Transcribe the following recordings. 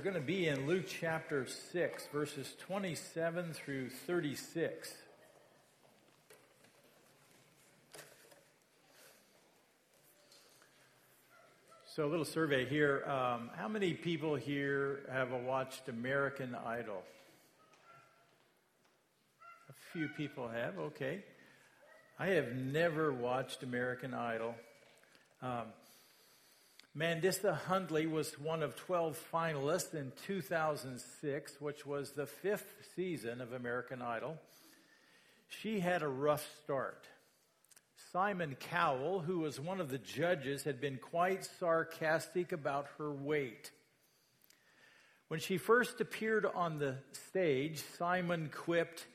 We're going to be in Luke chapter 6, verses 27 through 36. So, a little survey here. Um, how many people here have watched American Idol? A few people have, okay. I have never watched American Idol. Um, Mandisa Hundley was one of 12 finalists in 2006, which was the fifth season of American Idol. She had a rough start. Simon Cowell, who was one of the judges, had been quite sarcastic about her weight. When she first appeared on the stage, Simon quipped,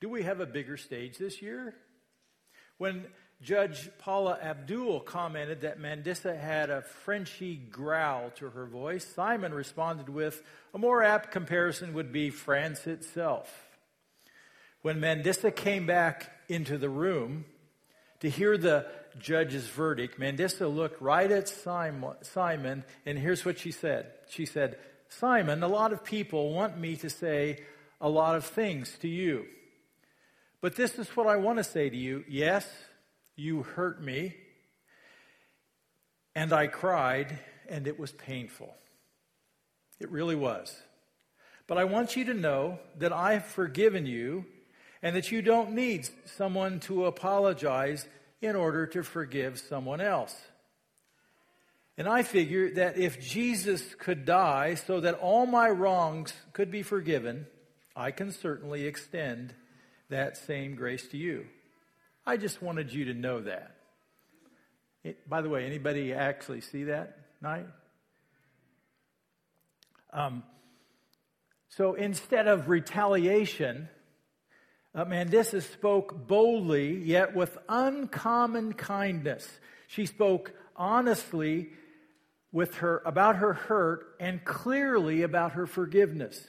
Do we have a bigger stage this year? When Judge Paula Abdul commented that Mandisa had a Frenchie growl to her voice. Simon responded with, a more apt comparison would be France itself. When Mandisa came back into the room to hear the judge's verdict, Mandisa looked right at Simon, and here's what she said. She said, Simon, a lot of people want me to say a lot of things to you. But this is what I want to say to you. Yes, you hurt me. And I cried, and it was painful. It really was. But I want you to know that I've forgiven you and that you don't need someone to apologize in order to forgive someone else. And I figure that if Jesus could die so that all my wrongs could be forgiven, I can certainly extend that same grace to you. I just wanted you to know that. It, by the way, anybody actually see that night? Um, so instead of retaliation, uh, spoke boldly, yet with uncommon kindness. She spoke honestly with her about her hurt and clearly about her forgiveness.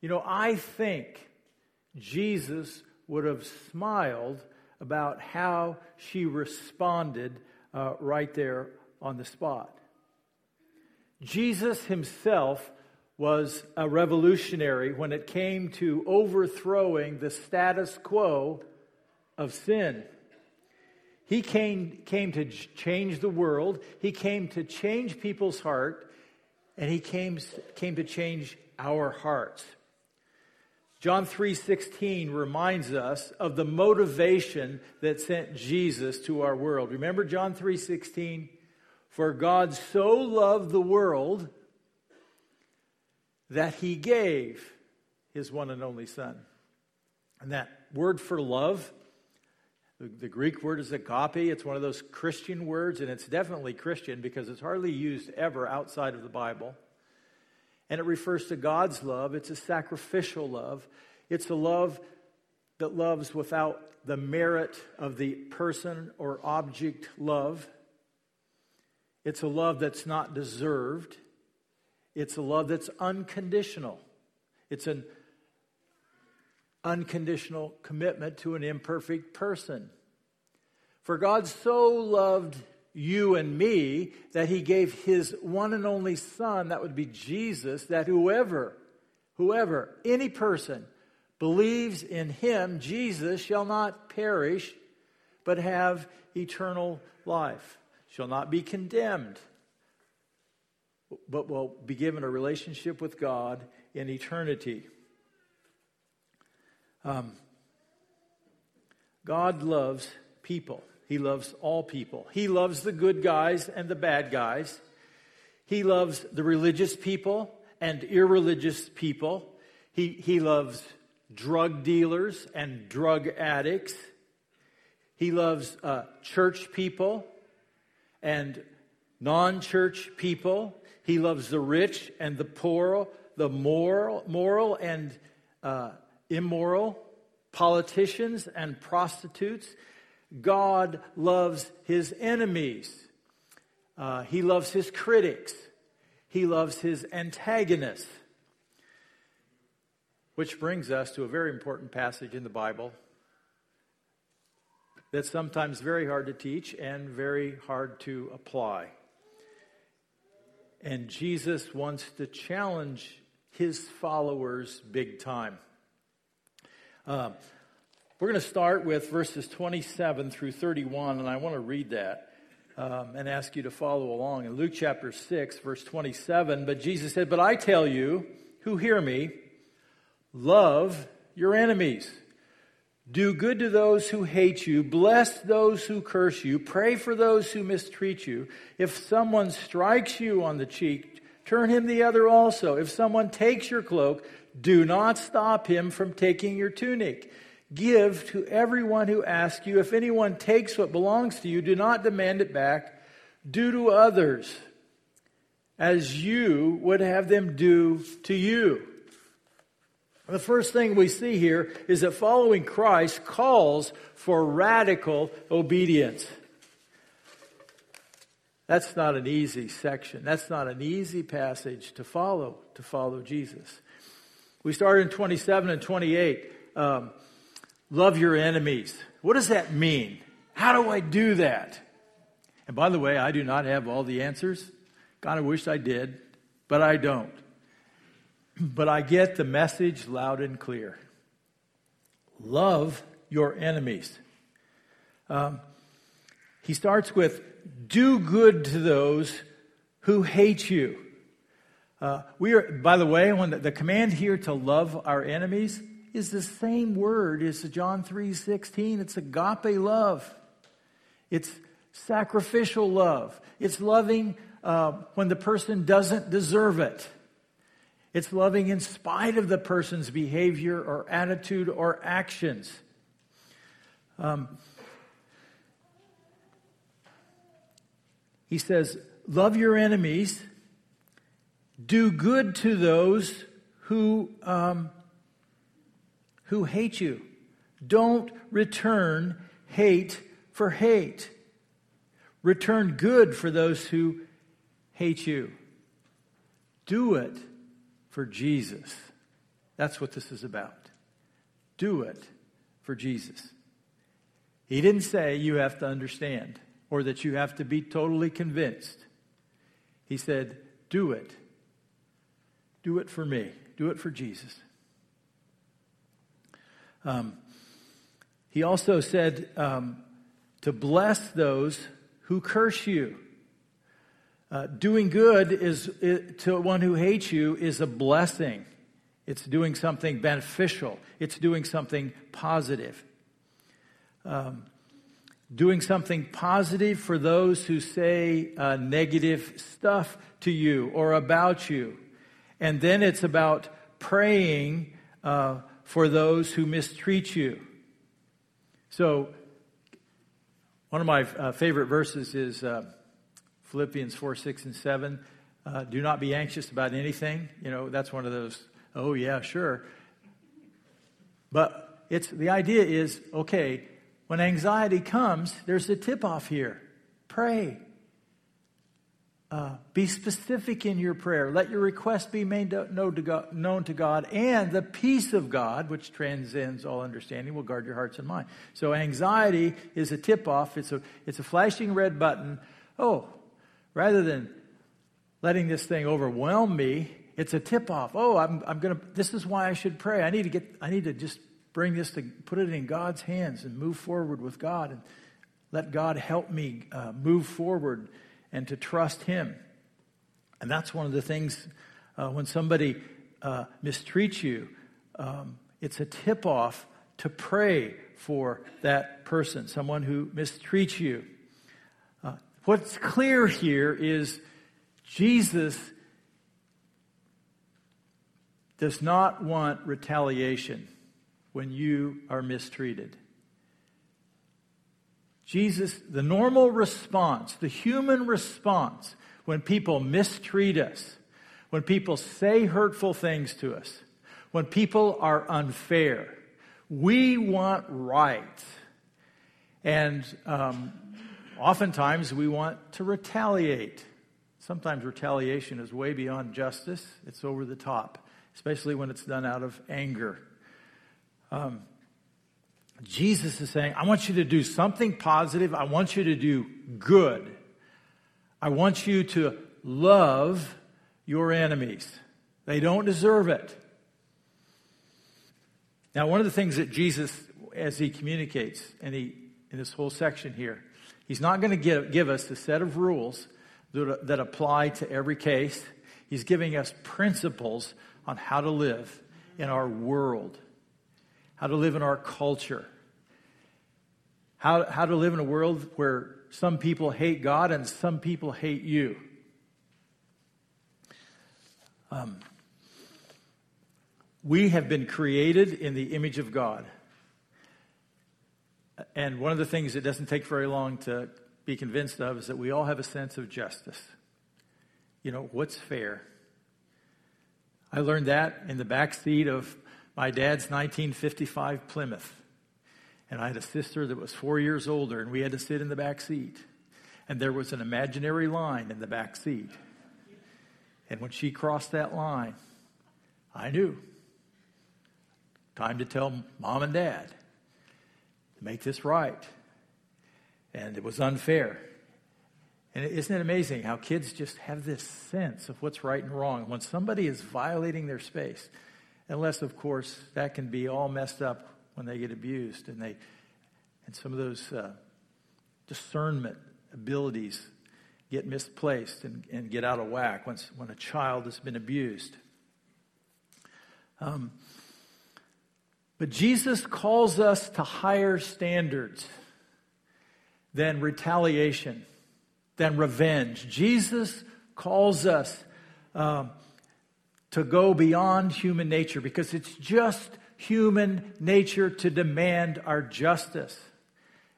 You know, I think Jesus would have smiled about how she responded uh, right there on the spot. Jesus himself was a revolutionary when it came to overthrowing the status quo of sin. He came, came to change the world. He came to change people's heart, and he came, came to change our hearts. John 3:16 reminds us of the motivation that sent Jesus to our world. Remember John 3:16? For God so loved the world that he gave his one and only son. And that word for love, the, Greek word is agape. It's one of those Christian words, and it's definitely Christian because it's hardly used ever outside of the Bible and it refers to God's love. It's a sacrificial love. It's a love that loves without the merit of the person or object love. It's a love that's not deserved. It's a love that's unconditional. It's an unconditional commitment to an imperfect person. For God so loved you and me that he gave his one and only son, that would be Jesus, that whoever, whoever, any person believes in him, Jesus, shall not perish, but have eternal life, shall not be condemned, but will be given a relationship with God in eternity. Um, God loves people. He loves all people. He loves the good guys and the bad guys. He loves the religious people and irreligious people. He, he loves drug dealers and drug addicts. He loves uh, church people and non church people. He loves the rich and the poor, the moral, moral and uh, immoral, politicians and prostitutes. God loves his enemies. Uh, he loves his critics. He loves his antagonists. Which brings us to a very important passage in the Bible that's sometimes very hard to teach and very hard to apply. and Jesus wants to challenge his followers big time. Uh, we're going to start with verses 27 through 31, and I want to read that um, and ask you to follow along. In Luke chapter 6, verse 27, but Jesus said, But I tell you who hear me, love your enemies. Do good to those who hate you. Bless those who curse you. Pray for those who mistreat you. If someone strikes you on the cheek, turn him the other also. If someone takes your cloak, do not stop him from taking your tunic. Give to everyone who asks you. If anyone takes what belongs to you, do not demand it back. Do to others as you would have them do to you. The first thing we see here is that following Christ calls for radical obedience. That's not an easy section. That's not an easy passage to follow, to follow Jesus. We start in 27 and 28. Um, love your enemies. What does that mean? How do I do that? And by the way, I do not have all the answers. God, I wish I did, but I don't but I get the message loud and clear. Love your enemies. Um, he starts with, do good to those who hate you. Uh, we are, by the way, when the, the, command here to love our enemies is the same word as John 3.16. It's agape love. It's sacrificial love. It's loving uh, when the person doesn't deserve it. It's loving in spite of the person's behavior or attitude or actions. Um, he says, Love your enemies, do good to those who, um, who hate you. Don't return hate for hate. Return good for those who hate you. Do it for Jesus. That's what this is about. Do it for Jesus. He didn't say you have to understand or that you have to be totally convinced. He said, do it. Do it for me. Do it for Jesus. Um, he also said um, to bless those who curse you. Uh, doing good is it, to one who hates you is a blessing. It's doing something beneficial. It's doing something positive. Um, doing something positive for those who say uh, negative stuff to you or about you. And then it's about praying uh, for those who mistreat you. So, one of my uh, favorite verses is uh, Philippians 4, 6, and 7. Uh, do not be anxious about anything. You know, that's one of those, oh, yeah, sure. But it's the idea is okay, when anxiety comes, there's a tip off here. Pray. Uh, be specific in your prayer. Let your request be made known to, God, known to God, and the peace of God, which transcends all understanding, will guard your hearts and mind. So anxiety is a tip off. It's a it's a flashing red button. Oh, rather than letting this thing overwhelm me, it's a tip off. Oh, I'm, I'm to, this is why I should pray. I need to get, I need to just bring this to, put it in God's hands and move forward with God and let God help me uh, move forward and to trust Him. And that's one of the things uh, when somebody uh, mistreats you, um, it's a tip off to pray for that person, someone who mistreats you. What's clear here is Jesus does not want retaliation when you are mistreated. Jesus, the normal response, the human response when people mistreat us, when people say hurtful things to us, when people are unfair, we want right. And um, Oftentimes, we want to retaliate. Sometimes retaliation is way beyond justice, it's over the top, especially when it's done out of anger. Um, Jesus is saying, I want you to do something positive. I want you to do good. I want you to love your enemies. They don't deserve it. Now, one of the things that Jesus, as he communicates, and he in this whole section here, he's not going to give, give us a set of rules that, that apply to every case. He's giving us principles on how to live in our world, how to live in our culture, how, how to live in a world where some people hate God and some people hate you. Um, we have been created in the image of God. And one of the things that doesn't take very long to be convinced of is that we all have a sense of justice. You know, what's fair? I learned that in the back seat of my dad's 1955 Plymouth. And I had a sister that was four years older, and we had to sit in the back seat. And there was an imaginary line in the back seat. And when she crossed that line, I knew. Time to tell mom and dad to make this right. And it was unfair. And isn't it amazing how kids just have this sense of what's right and wrong when somebody is violating their space? Unless, of course, that can be all messed up when they get abused and they and some of those uh, discernment abilities get misplaced and, and get out of whack when, when a child has been abused. Um, but Jesus calls us to higher standards than retaliation, than revenge. Jesus calls us um, to go beyond human nature because it's just human nature to demand our justice.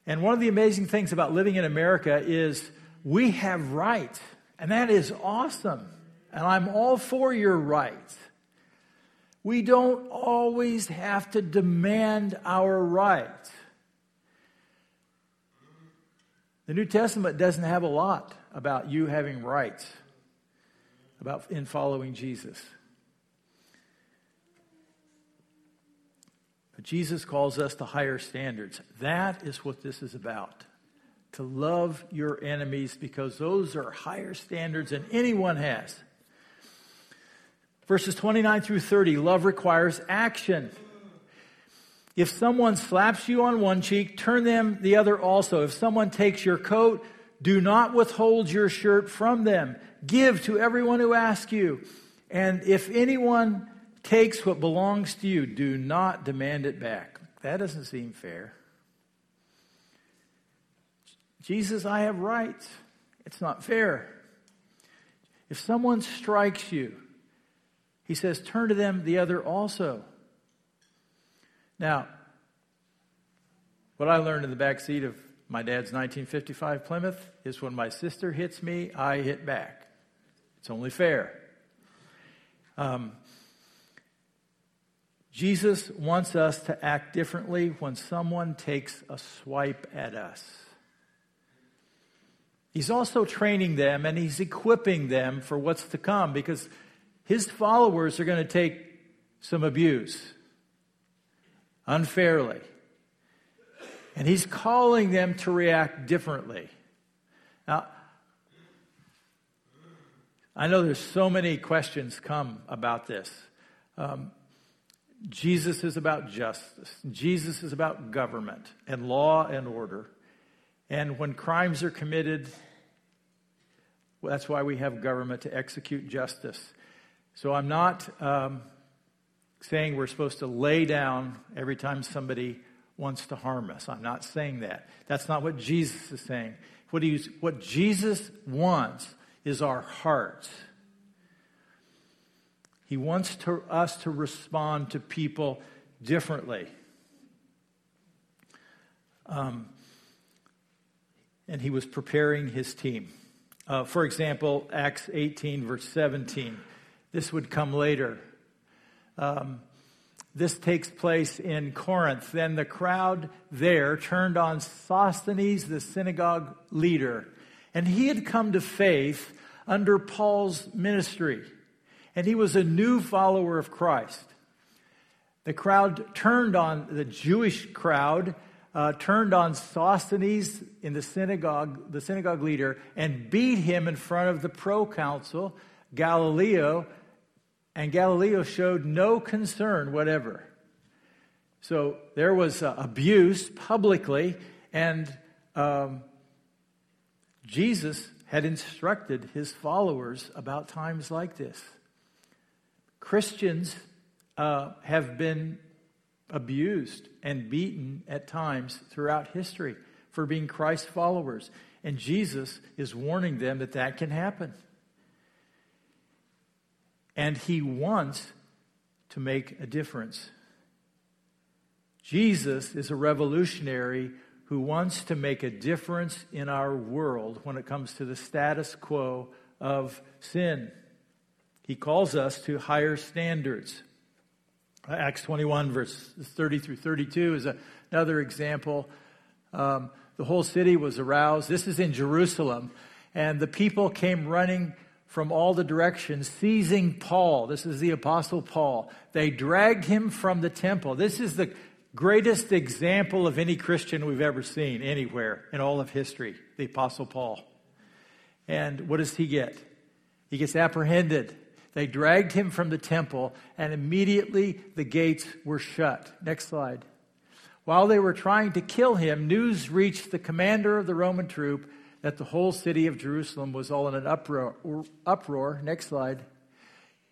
And one of the amazing things about living in America is we have rights, and that is awesome. And I'm all for your rights. We don't always have to demand our rights. The New Testament doesn't have a lot about you having rights about in following Jesus. But Jesus calls us to higher standards. That is what this is about. To love your enemies because those are higher standards than anyone has. Verses 29 through 30 love requires action. If someone slaps you on one cheek, turn them the other also. If someone takes your coat, do not withhold your shirt from them. Give to everyone who asks you. And if anyone takes what belongs to you, do not demand it back. That doesn't seem fair. Jesus, I have rights. It's not fair. If someone strikes you, he says, turn to them the other also. Now, what I learned in the back seat of my dad's 1955 Plymouth is when my sister hits me, I hit back. It's only fair. Um, Jesus wants us to act differently when someone takes a swipe at us. He's also training them and he's equipping them for what's to come because his followers are going to take some abuse unfairly. And he's calling them to react differently. Now, I know there's so many questions come about this. Um, Jesus is about justice. Jesus is about government and law and order. And when crimes are committed, well, that's why we have government to execute justice. So I'm not um, saying we're supposed to lay down every time somebody wants to harm us. I'm not saying that. That's not what Jesus is saying. What, what Jesus wants is our hearts. He wants to, us to respond to people differently. Um, and he was preparing his team. Uh, for example, Acts 18, verse 17. This would come later. Um, this takes place in Corinth. Then the crowd there turned on Sosthenes, the synagogue leader, and he had come to faith under Paul's ministry and he was a new follower of Christ. The crowd turned on the Jewish crowd uh, turned on Sosthenes in the synagogue, the synagogue leader, and beat him in front of the proconsul, Gallio, and Gallio showed no concern whatever. So there was uh, abuse publicly, and um, Jesus had instructed his followers about times like this. Christians uh, have been abused and beaten at times throughout history for being Christ followers. And Jesus is warning them that that can happen. And he wants to make a difference. Jesus is a revolutionary who wants to make a difference in our world when it comes to the status quo of sin. He calls us to higher standards. Acts 21, verse 30 through 32 is another example. Um, the whole city was aroused. This is in Jerusalem. And the people came running from all the directions, seizing Paul. This is the Apostle Paul. They dragged him from the temple. This is the greatest example of any Christian we've ever seen anywhere in all of history, the Apostle Paul. And what does he get? He gets apprehended. They dragged him from the temple, and immediately the gates were shut. Next slide. While they were trying to kill him, news reached the commander of the Roman troop that the whole city of Jerusalem was all in an uproar. uproar. Next slide.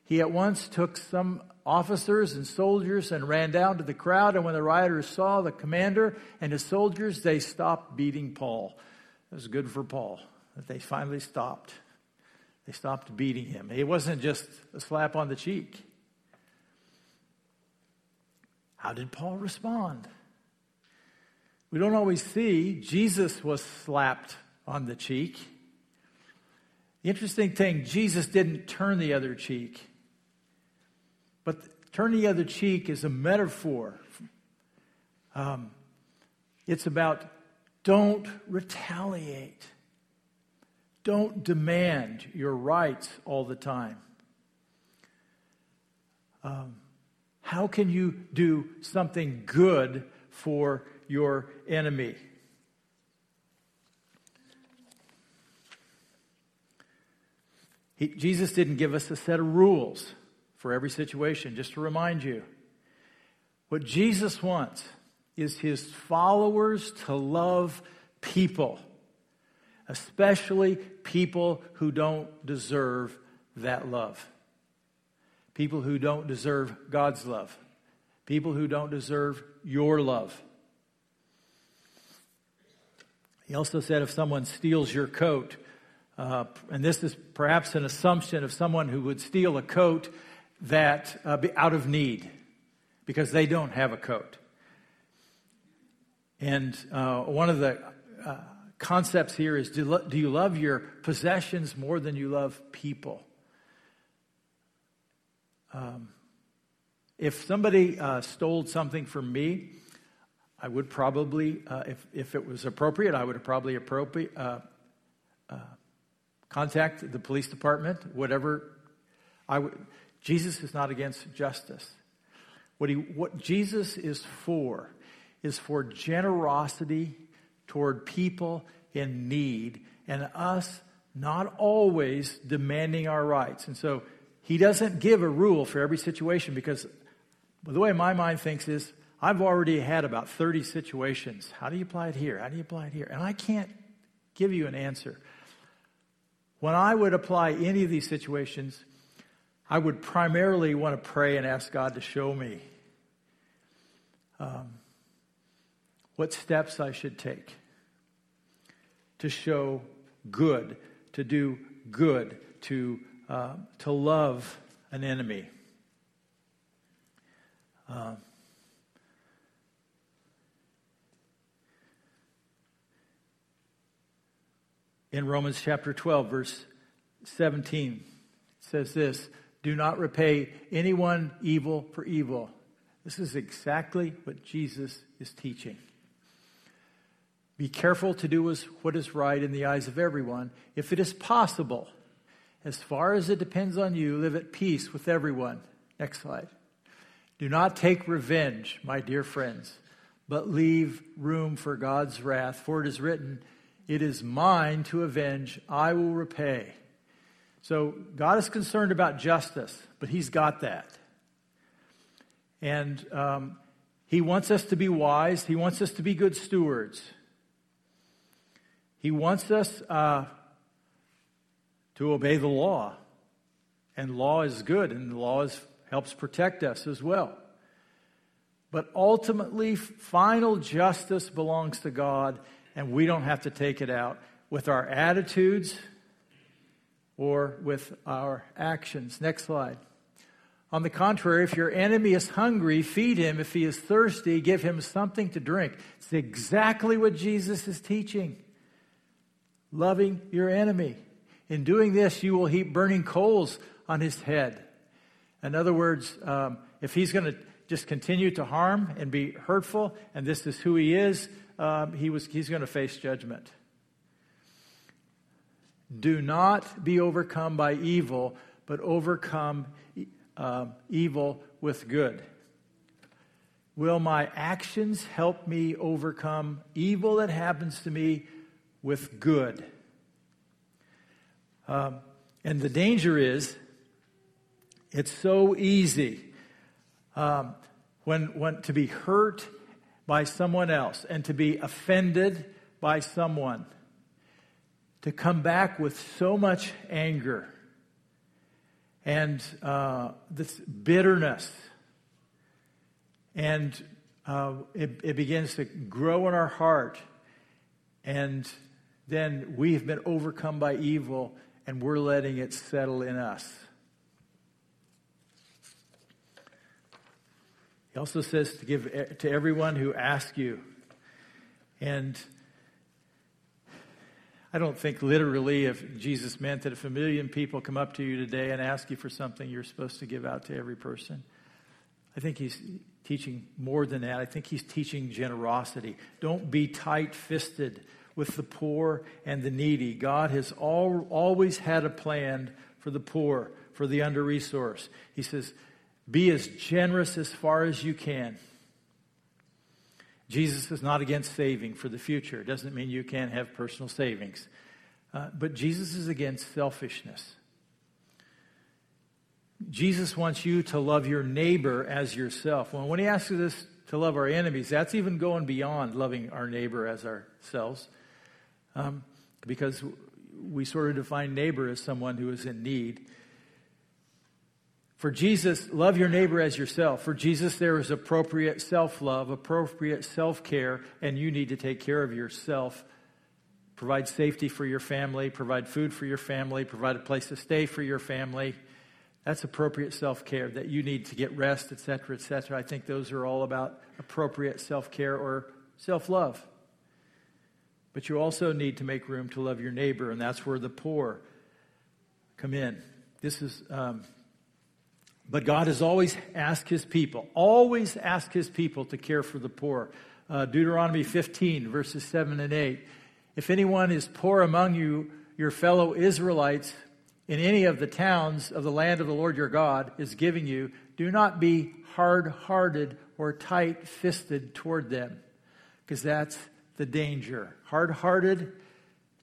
He at once took some officers and soldiers and ran down to the crowd. And when the rioters saw the commander and his soldiers, they stopped beating Paul. It was good for Paul that they finally stopped. They stopped beating him. It wasn't just a slap on the cheek. How did Paul respond? We don't always see Jesus was slapped on the cheek. The interesting thing, Jesus didn't turn the other cheek. But turn the other cheek is a metaphor. Um, it's about don't retaliate. Don't demand your rights all the time. Um, how can you do something good for your enemy? He, Jesus didn't give us a set of rules for every situation, just to remind you. What Jesus wants is his followers to love people especially people who don't deserve that love. People who don't deserve God's love. People who don't deserve your love. He also said if someone steals your coat, uh, and this is perhaps an assumption of someone who would steal a coat that uh, out of need because they don't have a coat. And uh, one of the uh, concepts here is do, do you love your possessions more than you love people? Um, if somebody uh, stole something from me, I would probably, uh, if, if it was appropriate, I would probably appropriate, uh, uh, contact the police department, whatever. I would, Jesus is not against justice. What, he, what Jesus is for is for generosity toward people in need and us not always demanding our rights. And so he doesn't give a rule for every situation because the way my mind thinks is I've already had about 30 situations. How do you apply it here? How do you apply it here? And I can't give you an answer. When I would apply any of these situations, I would primarily want to pray and ask God to show me um, what steps I should take to show good, to do good, to, uh, to love an enemy. Uh, in Romans chapter 12, verse 17, it says this Do not repay anyone evil for evil. This is exactly what Jesus is teaching. Be careful to do what is right in the eyes of everyone. If it is possible, as far as it depends on you, live at peace with everyone. Next slide. Do not take revenge, my dear friends, but leave room for God's wrath. For it is written, It is mine to avenge, I will repay. So God is concerned about justice, but He's got that. And um, He wants us to be wise, He wants us to be good stewards. He wants us uh, to obey the law. And law is good, and the law is, helps protect us as well. But ultimately, final justice belongs to God, and we don't have to take it out with our attitudes or with our actions. Next slide. On the contrary, if your enemy is hungry, feed him. If he is thirsty, give him something to drink. It's exactly what Jesus is teaching. Loving your enemy. In doing this, you will heap burning coals on his head. In other words, um, if he's going to just continue to harm and be hurtful, and this is who he is, um, he was, he's going to face judgment. Do not be overcome by evil, but overcome uh, evil with good. Will my actions help me overcome evil that happens to me with good? Um, and the danger is, it's so easy um, when, when to be hurt by someone else and to be offended by someone, to come back with so much anger and uh, this bitterness, and uh, it, it begins to grow in our heart, and then we have been overcome by evil, and we're letting it settle in us. He also says to give to everyone who asks you. And I don't think literally if Jesus meant that if a million people come up to you today and ask you for something, you're supposed to give out to every person. I think he's teaching more than that. I think he's teaching generosity. Don't be tight fisted with the poor and the needy. God has all, always had a plan for the poor, for the under resourced. He says, be as generous as far as you can. Jesus is not against saving for the future. It doesn't mean you can't have personal savings. Uh, but Jesus is against selfishness. Jesus wants you to love your neighbor as yourself. When he asks us to love our enemies, that's even going beyond loving our neighbor as ourselves. Um, because we sort of define neighbor as someone who is in need. For Jesus, love your neighbor as yourself. For Jesus, there is appropriate self love, appropriate self care, and you need to take care of yourself. Provide safety for your family, provide food for your family, provide a place to stay for your family. That's appropriate self care, that you need to get rest, etc., etc. I think those are all about appropriate self care or self love. But you also need to make room to love your neighbor, and that's where the poor come in. This is. Um, but God has always asked his people, always asked his people to care for the poor. Uh, Deuteronomy 15, verses 7 and 8. If anyone is poor among you, your fellow Israelites, in any of the towns of the land of the Lord your God is giving you, do not be hard hearted or tight fisted toward them, because that's the danger. Hard hearted,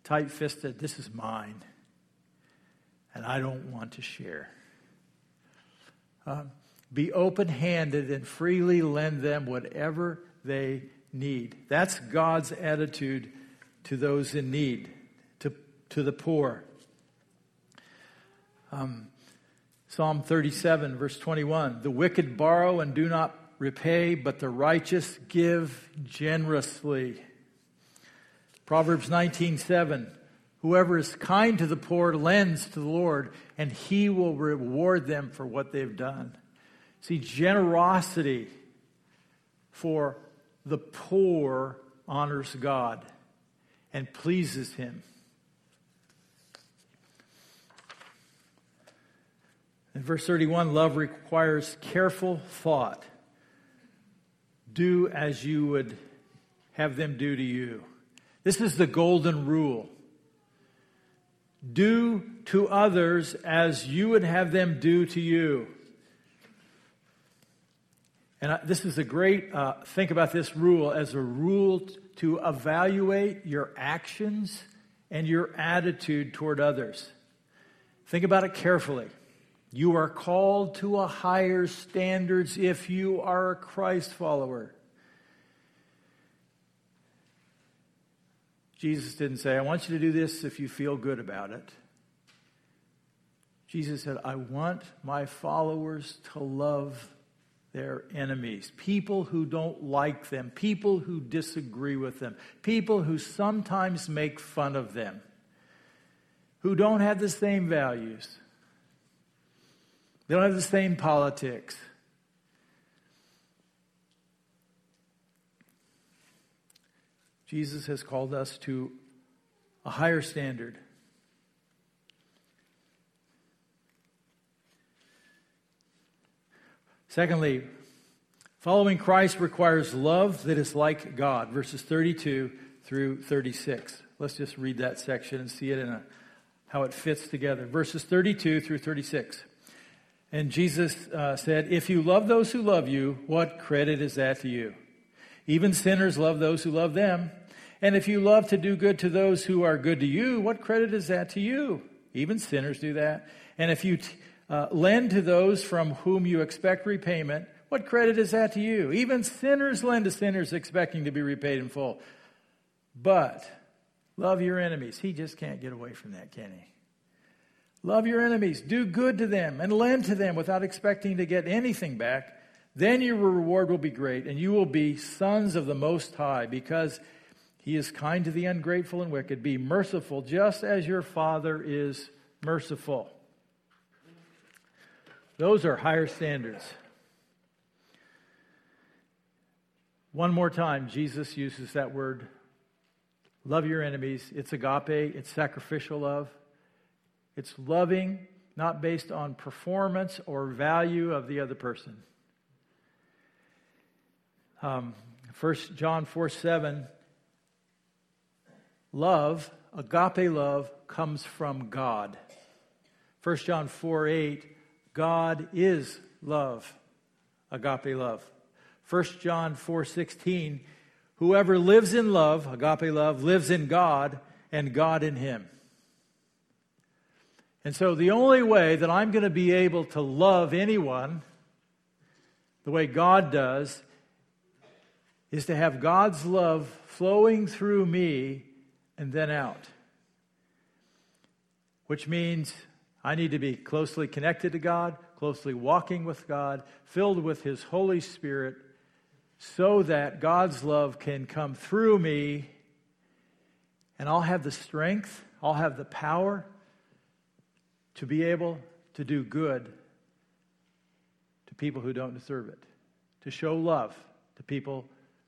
tight fisted, this is mine, and I don't want to share. Uh, be open handed and freely lend them whatever they need. That's God's attitude to those in need, to, to the poor. Um, Psalm 37, verse 21 The wicked borrow and do not repay, but the righteous give generously. Proverbs 19, 7 Whoever is kind to the poor lends to the Lord, and he will reward them for what they've done. See, generosity for the poor honors God and pleases him. In verse 31, love requires careful thought. Do as you would have them do to you. This is the golden rule. Do to others as you would have them do to you. And this is a great, uh, think about this rule as a rule to evaluate your actions and your attitude toward others. Think about it carefully. You are called to a higher standards if you are a Christ follower. Jesus didn't say, I want you to do this if you feel good about it. Jesus said, I want my followers to love their enemies, people who don't like them, people who disagree with them, people who sometimes make fun of them, who don't have the same values, they don't have the same politics. Jesus has called us to a higher standard. Secondly, following Christ requires love that is like God, verses 32 through 36. Let's just read that section and see it in a, how it fits together. Verses 32 through 36. And Jesus uh, said, If you love those who love you, what credit is that to you? Even sinners love those who love them. And if you love to do good to those who are good to you, what credit is that to you? Even sinners do that. And if you t- uh, lend to those from whom you expect repayment. What credit is that to you? Even sinners lend to sinners expecting to be repaid in full. But love your enemies. He just can't get away from that, can he? Love your enemies. Do good to them and lend to them without expecting to get anything back. Then your reward will be great, and you will be sons of the Most High, because He is kind to the ungrateful and wicked. Be merciful, just as your Father is merciful. Those are higher standards. One more time, Jesus uses that word love your enemies. It's agape, it's sacrificial love. It's loving, not based on performance or value of the other person. Um, 1 John 4 7, love, agape love, comes from God. 1 John 4 8, God is love, agape love. 1 John 4:16 Whoever lives in love, agape love, lives in God and God in him. And so the only way that I'm going to be able to love anyone the way God does is to have God's love flowing through me and then out. Which means I need to be closely connected to God, closely walking with God, filled with His Holy Spirit, so that God's love can come through me and I'll have the strength, I'll have the power to be able to do good to people who don't deserve it, to show love to people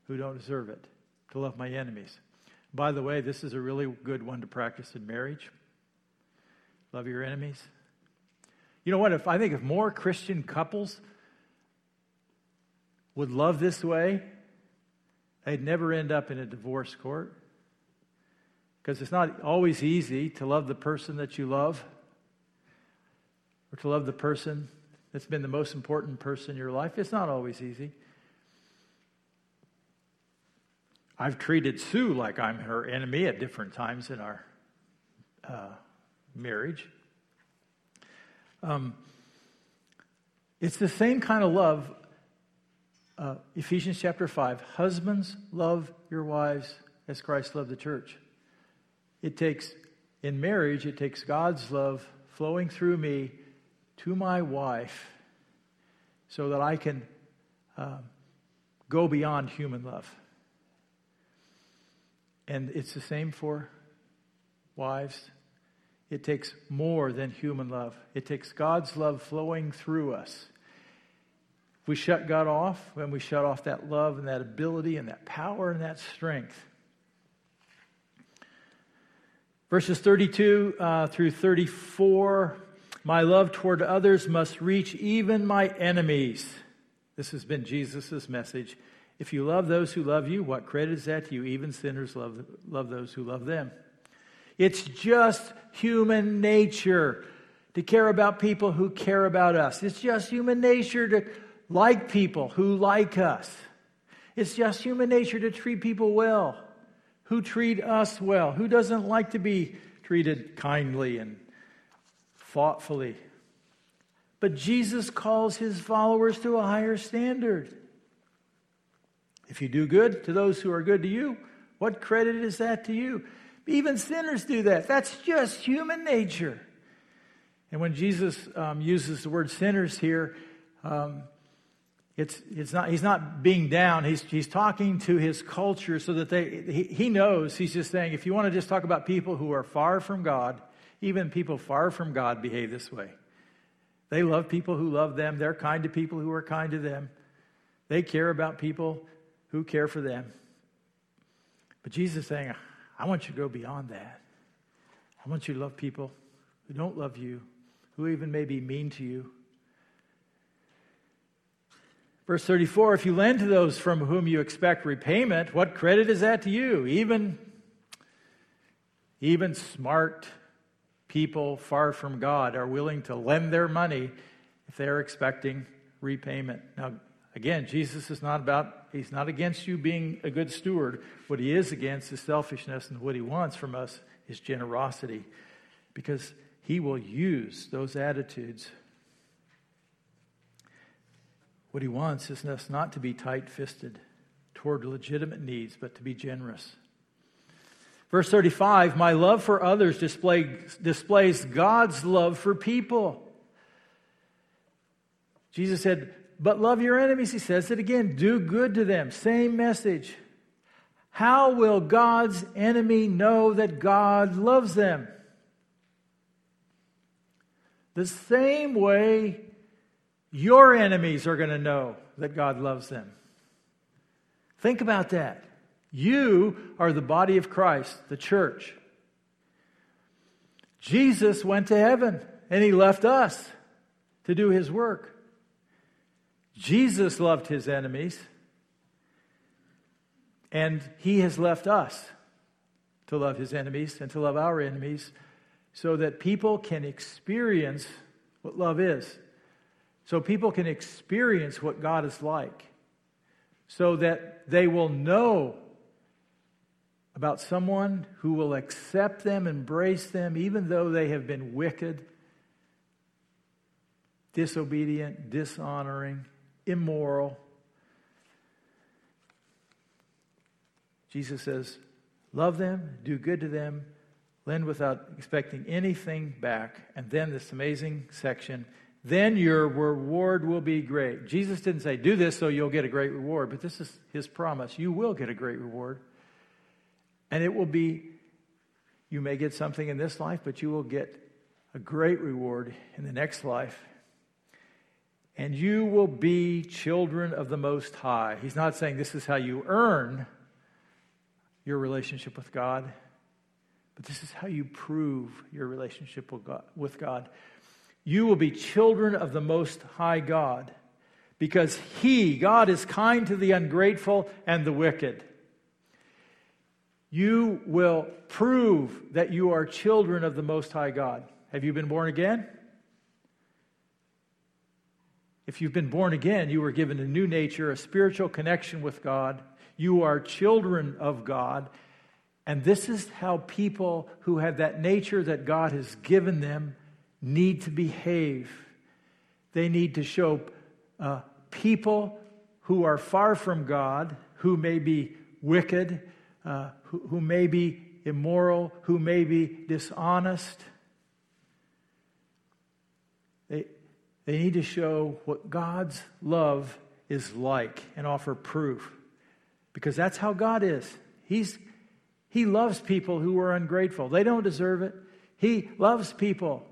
who don't deserve it, to love my enemies. By the way, this is a really good one to practice in marriage. Love your enemies. You know what? If I think if more Christian couples would love this way, they'd never end up in a divorce court. Because it's not always easy to love the person that you love or to love the person that's been the most important person in your life. It's not always easy. I've treated Sue like I'm her enemy at different times in our uh, marriage. Um, it's the same kind of love. Uh, Ephesians chapter 5 Husbands, love your wives as Christ loved the church. It takes, in marriage, it takes God's love flowing through me to my wife so that I can uh, go beyond human love. And it's the same for wives. It takes more than human love. It takes God's love flowing through us. If we shut God off, when we shut off that love and that ability and that power and that strength. Verses 32 uh, through 34 My love toward others must reach even my enemies. This has been Jesus' message. If you love those who love you, what credit is that to you? Even sinners love, love those who love them. It's just human nature to care about people who care about us. It's just human nature to like people who like us. It's just human nature to treat people well, who treat us well, who doesn't like to be treated kindly and thoughtfully. But Jesus calls his followers to a higher standard. If you do good to those who are good to you, what credit is that to you? Even sinners do that. That's just human nature. And when Jesus um, uses the word sinners here, um, it's, it's not, he's not being down. He's, he's talking to his culture so that they, he, he knows. He's just saying, if you want to just talk about people who are far from God, even people far from God behave this way. They love people who love them. They're kind to people who are kind to them. They care about people who care for them. But Jesus is saying, I want you to go beyond that. I want you to love people who don't love you, who even may be mean to you. Verse 34 If you lend to those from whom you expect repayment, what credit is that to you? Even, even smart people far from God are willing to lend their money if they're expecting repayment. Now, again, Jesus is not about, he's not against you being a good steward. What he is against is selfishness, and what he wants from us is generosity because he will use those attitudes what he wants is us not to be tight fisted toward legitimate needs, but to be generous. Verse 35 My love for others display, displays God's love for people. Jesus said, But love your enemies. He says it again do good to them. Same message. How will God's enemy know that God loves them? The same way your enemies are going to know that God loves them. Think about that. You are the body of Christ, the church. Jesus went to heaven and he left us to do his work. Jesus loved his enemies and he has left us to love his enemies and to love our enemies so that people can experience what love is. So people can experience what God is like, so that they will know about someone who will accept them, embrace them, even though they have been wicked, disobedient, dishonoring, immoral. Jesus says, Love them, do good to them, lend without expecting anything back. And then this amazing section then your reward will be great. Jesus didn't say, do this so you'll get a great reward, but this is his promise. You will get a great reward. And it will be, you may get something in this life, but you will get a great reward in the next life. And you will be children of the Most High. He's not saying this is how you earn your relationship with God, but this is how you prove your relationship with God. You will be children of the Most High God because He, God, is kind to the ungrateful and the wicked. You will prove that you are children of the Most High God. Have you been born again? If you've been born again, you were given a new nature, a spiritual connection with God. You are children of God. And this is how people who have that nature that God has given them need to behave. They need to show uh, people who are far from God, who may be wicked, uh, who, who may be immoral, who may be dishonest. They, they need to show what God's love is like and offer proof. Because that's how God is. He's, he loves people who are ungrateful. They don't deserve it. He loves people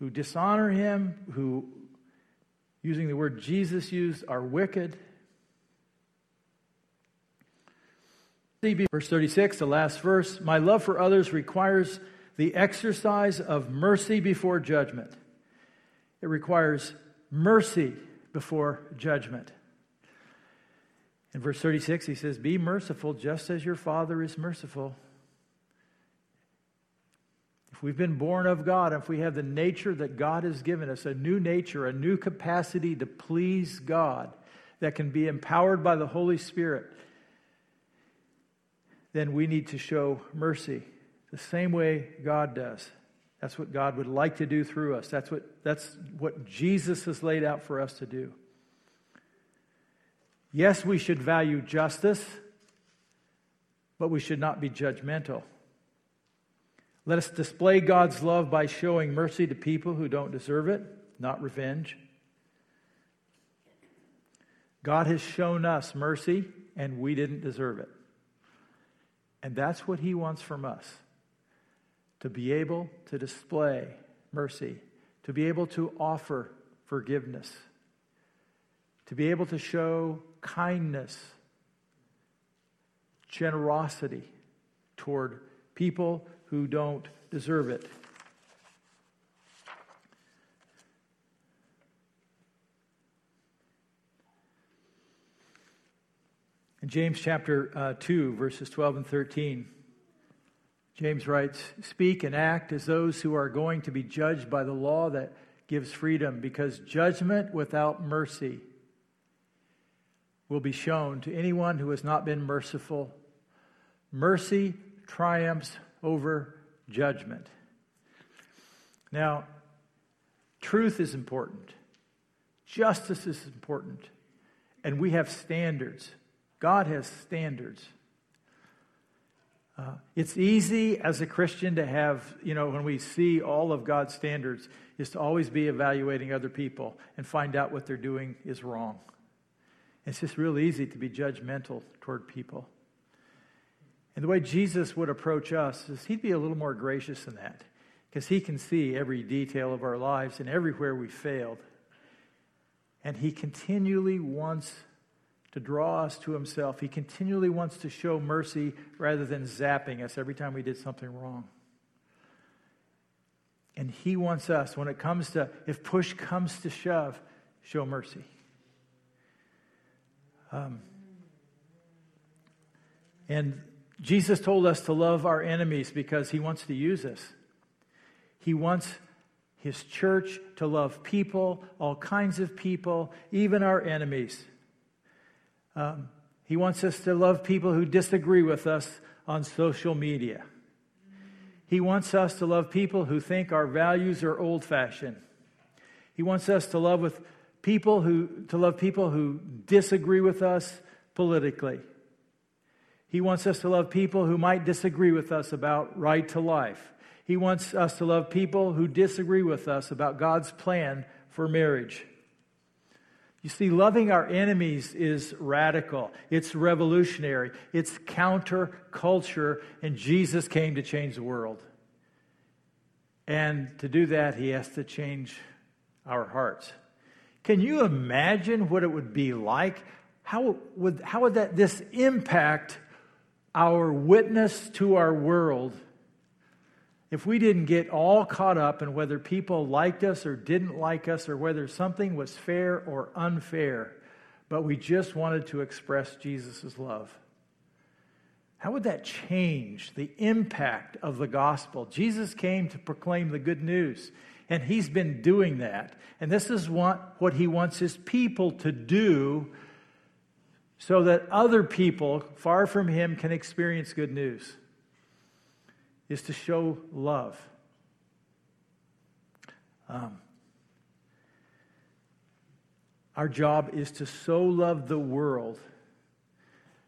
who dishonor him, who, using the word Jesus used, are wicked. Verse 36, the last verse My love for others requires the exercise of mercy before judgment. It requires mercy before judgment. In verse 36, he says, Be merciful just as your Father is merciful if we've been born of God, if we have the nature that God has given us, a new nature, a new capacity to please God that can be empowered by the Holy Spirit, then we need to show mercy the same way God does. That's what God would like to do through us. That's what, that's what Jesus has laid out for us to do. Yes, we should value justice, but we should not be judgmental. Let us display God's love by showing mercy to people who don't deserve it, not revenge. God has shown us mercy, and we didn't deserve it. And that's what He wants from us to be able to display mercy, to be able to offer forgiveness, to be able to show kindness, generosity toward people who don't deserve it. In James chapter uh, 2, verses 12 and 13, James writes, Speak and act as those who are going to be judged by the law that gives freedom, because judgment without mercy will be shown to anyone who has not been merciful. Mercy triumphs over judgment. Now, truth is important, justice is important, and we have standards. God has standards. Uh, it's easy as a Christian to have, you know, when we see all of God's standards, is to always be evaluating other people and find out what they're doing is wrong. It's just real easy to be judgmental toward people. And the way Jesus would approach us is he'd be a little more gracious than that because he can see every detail of our lives and everywhere we failed. And he continually wants to draw us to himself. He continually wants to show mercy rather than zapping us every time we did something wrong. And he wants us, when it comes to, if push comes to shove, show mercy. Um, and Jesus told us to love our enemies because he wants to use us. He wants his church to love people, all kinds of people, even our enemies. Um, he wants us to love people who disagree with us on social media. He wants us to love people who think our values are old fashioned. He wants us to love with people who to love people who disagree with us politically. He wants us to love people who might disagree with us about right to life. He wants us to love people who disagree with us about God's plan for marriage. You see, loving our enemies is radical. It's revolutionary. It's counterculture, and Jesus came to change the world. And to do that, he has to change our hearts. Can you imagine what it would be like? How would, how would that, this impact our witness to our world if we didn't get all caught up in whether people liked us or didn't like us or whether something was fair or unfair, but we just wanted to express Jesus' love. How would that change the impact of the gospel? Jesus came to proclaim the good news, and he's been doing that. And this is what, what he wants his people to do so that other people far from him can experience good news is to show love. Um, our job is to so love the world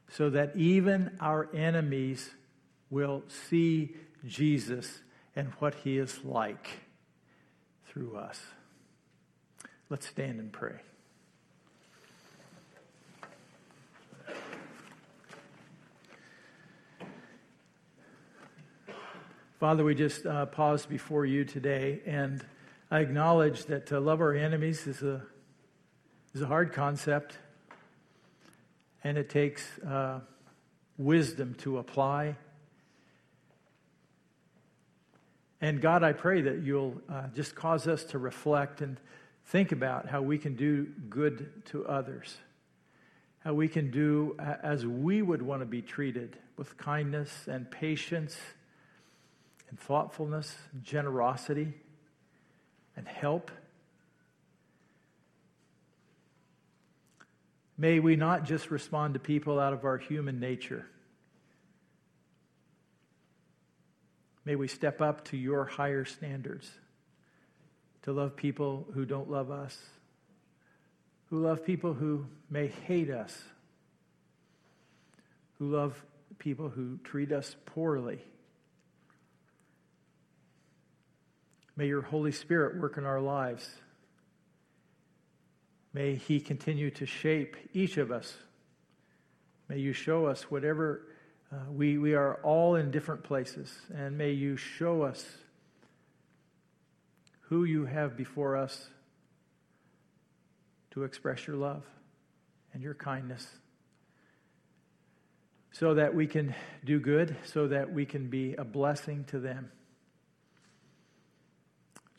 so that even our enemies will see Jesus and what he is like through us. Let's stand and pray. Father, we just uh, pause before you today, and I acknowledge that to love our enemies is a, is a hard concept, and it takes uh, wisdom to apply. And God, I pray that you'll uh, just cause us to reflect and think about how we can do good to others, how we can do as we would want to be treated with kindness and patience and thoughtfulness, and generosity, and help. May we not just respond to people out of our human nature. May we step up to your higher standards to love people who don't love us, who love people who may hate us, who love people who treat us poorly. May your Holy Spirit work in our lives. May He continue to shape each of us. May you show us whatever uh, we, we are all in different places, and may you show us who you have before us to express your love and your kindness so that we can do good, so that we can be a blessing to them.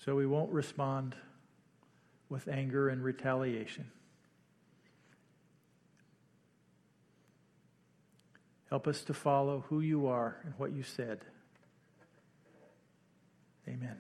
So we won't respond with anger and retaliation. Help us to follow who you are and what you said. Amen.